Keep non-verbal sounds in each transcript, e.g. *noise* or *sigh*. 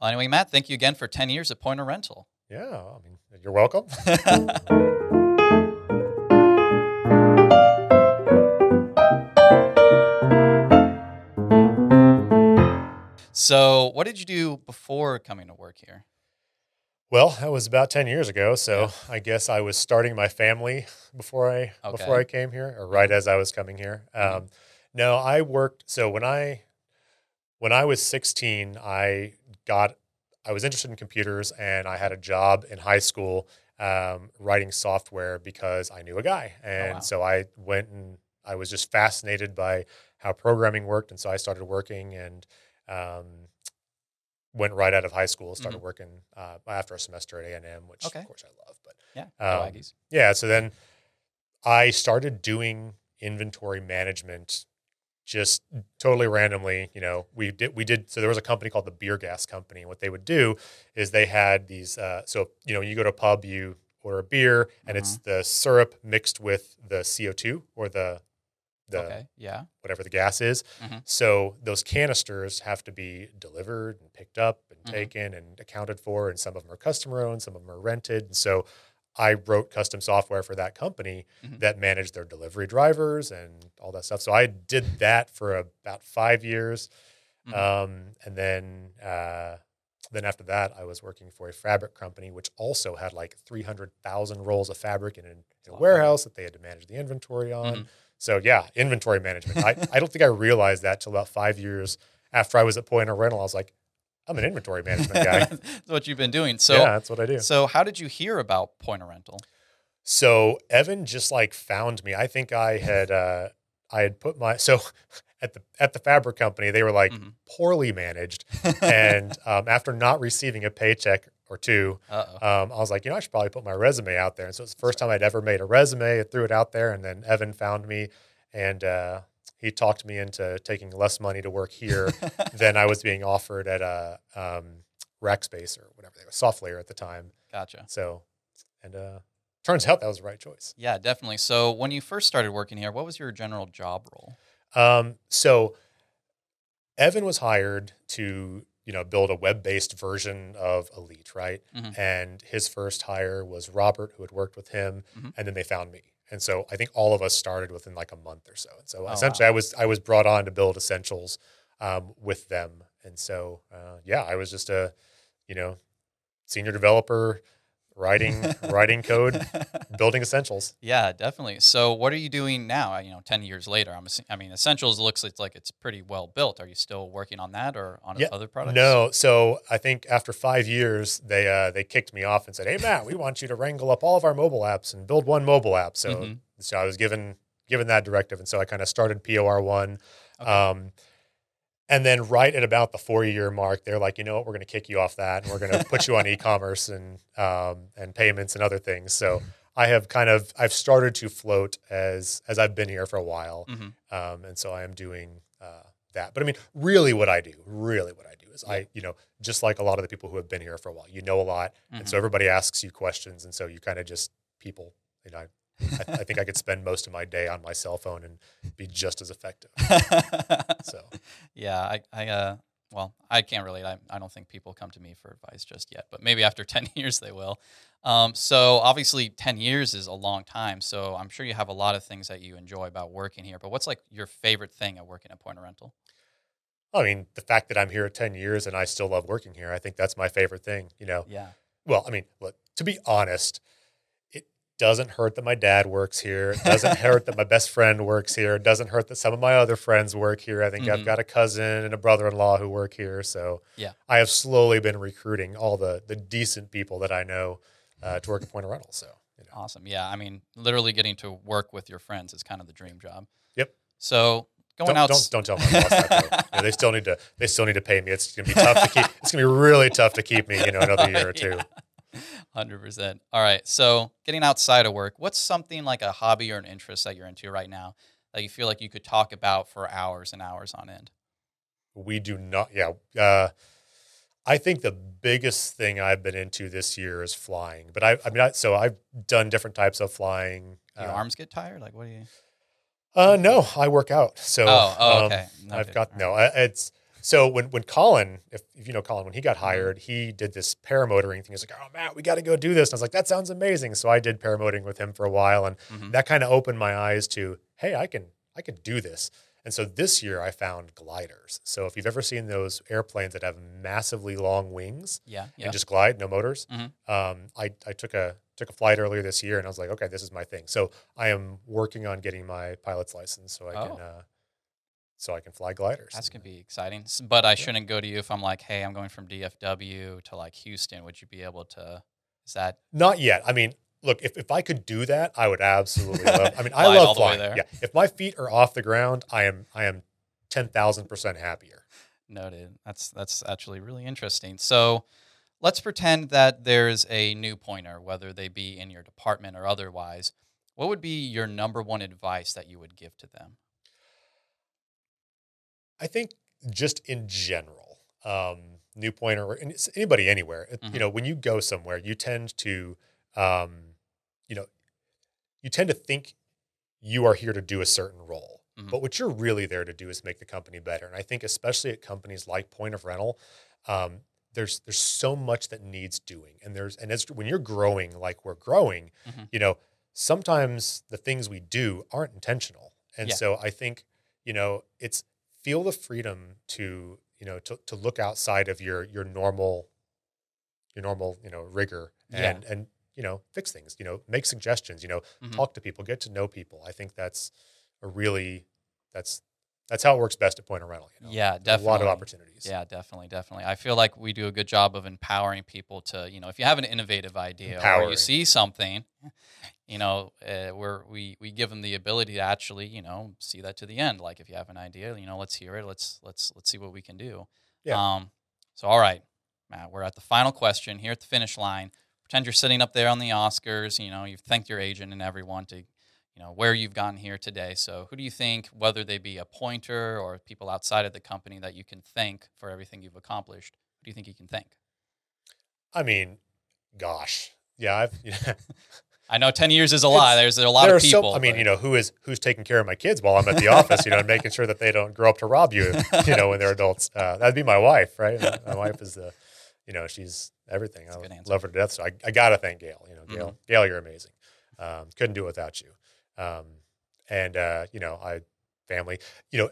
Well, anyway, Matt, thank you again for 10 years at Point of Rental. Yeah, I mean, you're welcome. *laughs* so, what did you do before coming to work here? Well, that was about ten years ago, so I guess I was starting my family before I Okay. before I came here, or right as I was coming here. Mhm. Um, no, I worked. So when I when I was sixteen, I got I was interested in computers, and I had a job in high school um, writing software because I knew a guy, and wow. so I went and I was just fascinated by how programming worked, and so I started working and. Um, went right out of high school, started working uh, after a semester at A and M, which Mm-hmm. Okay. of course I love. But Yeah, Um, yeah, so then I started doing inventory management just totally randomly. You know, we did we did so there was a company called the Beer Gas Company, and what they would do is they had these. Uh, so you know, you go to a pub, you order a beer, and it's Mm-hmm. the syrup mixed with the CO two or the the okay, yeah. whatever the gas is. Mhm. So those canisters have to be delivered and picked up and Mhm. taken and accounted for. And some of them are customer owned, some of them are rented. And so I wrote custom software for that company Mhm. that managed their delivery drivers and all that stuff. So I did that for about five years. Mhm. Um, and then, uh, then after that, I was working for a fabric company, which also had like 300,000 rolls of fabric in, in a Wow. warehouse that they had to manage the inventory on. Mhm. So yeah, inventory management. I, I don't think I realized that till about five years after I was at Point of Rental. I was like, I'm an inventory management guy. *laughs* That's what you've been doing. So, yeah, that's what I do. so how did you hear about Point of Rental? So Evan just like found me. I think I had uh I had put my so *laughs* at the at the fabric company, they were like Mhm. poorly managed. *laughs* And um, after not receiving a paycheck or two, um, I was like, you know, I should probably put my resume out there. And so it's the first time I'd ever made a resume. I threw it out there, and then Evan found me, and uh, he talked me into taking less money to work here *laughs* than I was being offered at a um, Rackspace or whatever they were, SoftLayer at the time. gotcha. So, and uh, turns out that was the right choice. Yeah, definitely. So, when you first started working here, what was your general job role? Um, so Evan was hired to, you know, build a web-based version of Elite, right? Mhm. And his first hire was Robert, who had worked with him, Mhm. and then they found me. And so I think all of us started within like a month or so. And so Oh, essentially, wow. I was I was brought on to build essentials um, with them. And so uh, yeah, I was just a, you know, senior developer writing *laughs* writing code, *laughs* building essentials. Yeah, definitely. So, what are you doing now? You know, ten years later, I'm. assu- I mean, Essentials looks it's like it's pretty well built. Are you still working on that or on Yeah, other products? No, so I think after five years, they uh, they kicked me off and said, "Hey, Matt, we want you to wrangle up all of our mobile apps and build one mobile app." So, Mhm. so I was given given that directive, and so I kind of started POR one. Okay. Um, and then right at about the four year mark, they're like, you know what, we're going to kick you off that, and we're going to put you on *laughs* e-commerce and um, and payments and other things. So I have kind of I've started to float as as I've been here for a while, Mhm. um, and so I am doing uh, that. But I mean, really, what I do, really, what I do is I, you know, just like a lot of the people who have been here for a while, you know a lot, and so everybody asks you questions, and so you kind of just people, you know. I, I, I think I could spend most of my day on my cell phone and be just as effective. *laughs* So yeah, I, I, uh, well, I can't relate. I, I don't think people come to me for advice just yet, but maybe after *laughs* 10 years they will. Um, so obviously 10 years is a long time. So I'm sure you have a lot of things that you enjoy about working here, but what's like your favorite thing at working at Point Rental? I mean, the fact that I'm here 10 years and I still love working here, I think that's my favorite thing, you know. Yeah. Well, I mean, look, to be honest, doesn't hurt that my dad works here. It doesn't hurt that my best friend works here. It doesn't hurt that some of my other friends work here. I think Mhm. I've got a cousin and a brother-in-law who work here. So Yeah. I have slowly been recruiting all the the decent people that I know uh, to work at Point of Rental. So, you know. Awesome. Yeah. I mean, literally getting to work with your friends is kind of the dream job. Yep. So going Don't, out. don't don't tell my boss that. You know, *laughs* they still need to they still need to pay me. It's gonna be tough to keep. It's gonna be really tough to keep me. You know, another year or *laughs* two. Hundred percent. All right. So getting outside of work, what's something like a hobby or an interest that you're into right now that you feel like you could talk about for hours and hours on end? We do not. Yeah. Uh, I think the biggest thing I've been into this year is flying. But I, I mean, I, so I've done different types of flying. Do your Uh, arms get tired? Like, what do you? Uh, no, I work out. So Oh, oh, um, okay. No I've got All no. I- It's So when when Colin, if, if you know Colin, when he got hired, he did this paramotoring thing. He's like, "Oh Matt, we got to go do this." And I was like, "That sounds amazing." So I did paramotoring with him for a while, and Mhm. that kind of opened my eyes to, "Hey, I can I can do this." And so this year I found gliders. So if you've ever seen those airplanes that have massively long wings Yeah. Yeah. and just glide, no motors, Mhm. um, I I took a took a flight earlier this year, and I was like, "Okay, this is my thing." So I am working on getting my pilot's license, so I Oh. can. Uh, so I can fly gliders. That's gonna be exciting. But I shouldn't go to you if I'm like, hey, I'm going from DFW to like Houston. Would you be able to? Is that Not yet. I mean, look, if, if I could do that, I would absolutely love. I mean, I *laughs* love the flying. there. Yeah, if my feet are off the ground, I am I am ten thousand percent happier. noted? That's that's actually really interesting. So. Let's pretend that there's a new pointer, whether they be in your department or otherwise. What would be your number one advice that you would give to them? I think just in general, um, new pointer or anybody anywhere, Mhm. you know, when you go somewhere, you tend to, um, you know, you tend to think you are here to do a certain role. Mhm. But what you're really there to do is make the company better. And I think especially at companies like Point of Rental, um, there's there's so much that needs doing. And there's and as when you're growing like we're growing, Mhm. you know, sometimes the things we do aren't intentional. And Yeah. so I think, you know, it's feel the freedom to, you know, to, to look outside of your your normal your normal, you know, rigor Yeah. and and you know, fix things, you know, make suggestions, you know, Mhm. talk to people, get to know people. I think that's a really that's that's how it works best at Point of Rental. You know? Yeah, There's a lot of opportunities. Yeah, definitely, definitely. I feel like we do a good job of empowering people to, you know, if you have an innovative idea or you see something, you know, uh, we're, we we give them the ability to actually, you know, see that to the end. Like if you have an idea, you know, let's hear it. Let's let's let's see what we can do. Yeah. Um. So all right, Matt, we're at the final question here at the finish line. Pretend you're sitting up there on the Oscars. You know, you've thanked your agent and everyone to you know where you've gotten here today. So who do you think, whether they be a pointer or people outside of the company, that you can thank for everything you've accomplished? Who do you think you can thank? I mean, gosh, yeah, I've. Yeah. *laughs* I know ten years is a lot. There's a lot there of are so- people. I mean, but- you know, who is who's taking care of my kids while I'm at the office, you know, and making sure that they don't grow up to rob you, you know, when they're *laughs* adults. Uh, that'd be my wife, right? My wife is the, you know, she's everything. That's I love her to death. So I, I gotta thank Gail. You know, Gail, Mhm. Gail, you're amazing. Um, couldn't do it without you. Um, and uh, you know, I family, you know,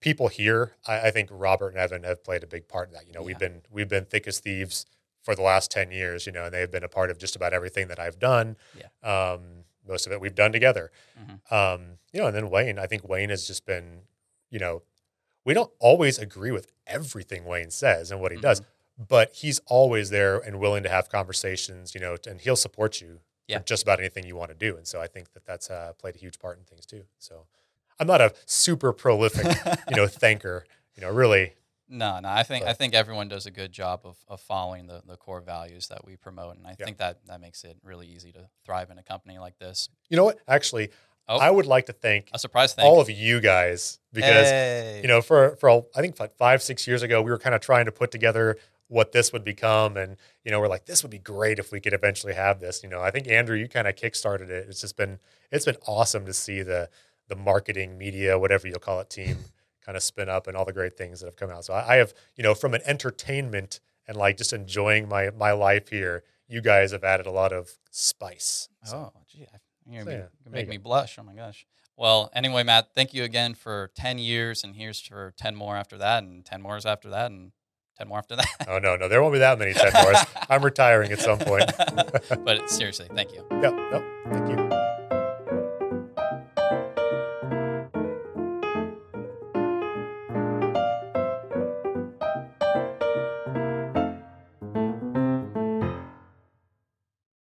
people here. I, I think Robert and Evan have played a big part in that. You know, we've been we've been thick as thieves for the last ten years. You know, and they've been a part of just about everything that I've done. Yeah. Um, most of it we've done together. Mhm. Um, you know, and then Wayne. I think Wayne has just been, you know, we don't always agree with everything Wayne says and what he does, Mm-hmm. but he's always there and willing to have conversations. You know, and he'll support you Yeah. for just about anything you want to do. And so I think that that's uh, played a huge part in things too. So I'm not a super prolific, *laughs* you know, thanker. You know, really, No, no. I think I think everyone does a good job of, of following the, the core values that we promote, and I Yeah. think that that makes it really easy to thrive in a company like this. you know what? Actually, Oh. I would like to thank A surprise thing. all of you guys because Hey. you know, for for I think like five six years ago, we were kind of trying to put together what this would become, and you know, we're like, this would be great if we could eventually have this. You know, I think Andrew, you kind of kickstarted it. It's just been it's been awesome to see the the marketing, media, whatever you'll call it, team *laughs* kind of spin up and all the great things that have come out. So I, I have, you know, from an entertainment and like just enjoying my my life here, you guys have added a lot of spice. So, Oh, gee, you're So, yeah, make me go. blush. Oh my gosh. Well, anyway, Matt, thank you again for ten years, and here's for ten more after that, and ten more after that, and ten more after that. oh no, no, there won't be that many ten more. *laughs* I'm retiring at some point. *laughs* but seriously, thank you. yep, yep. Thank you.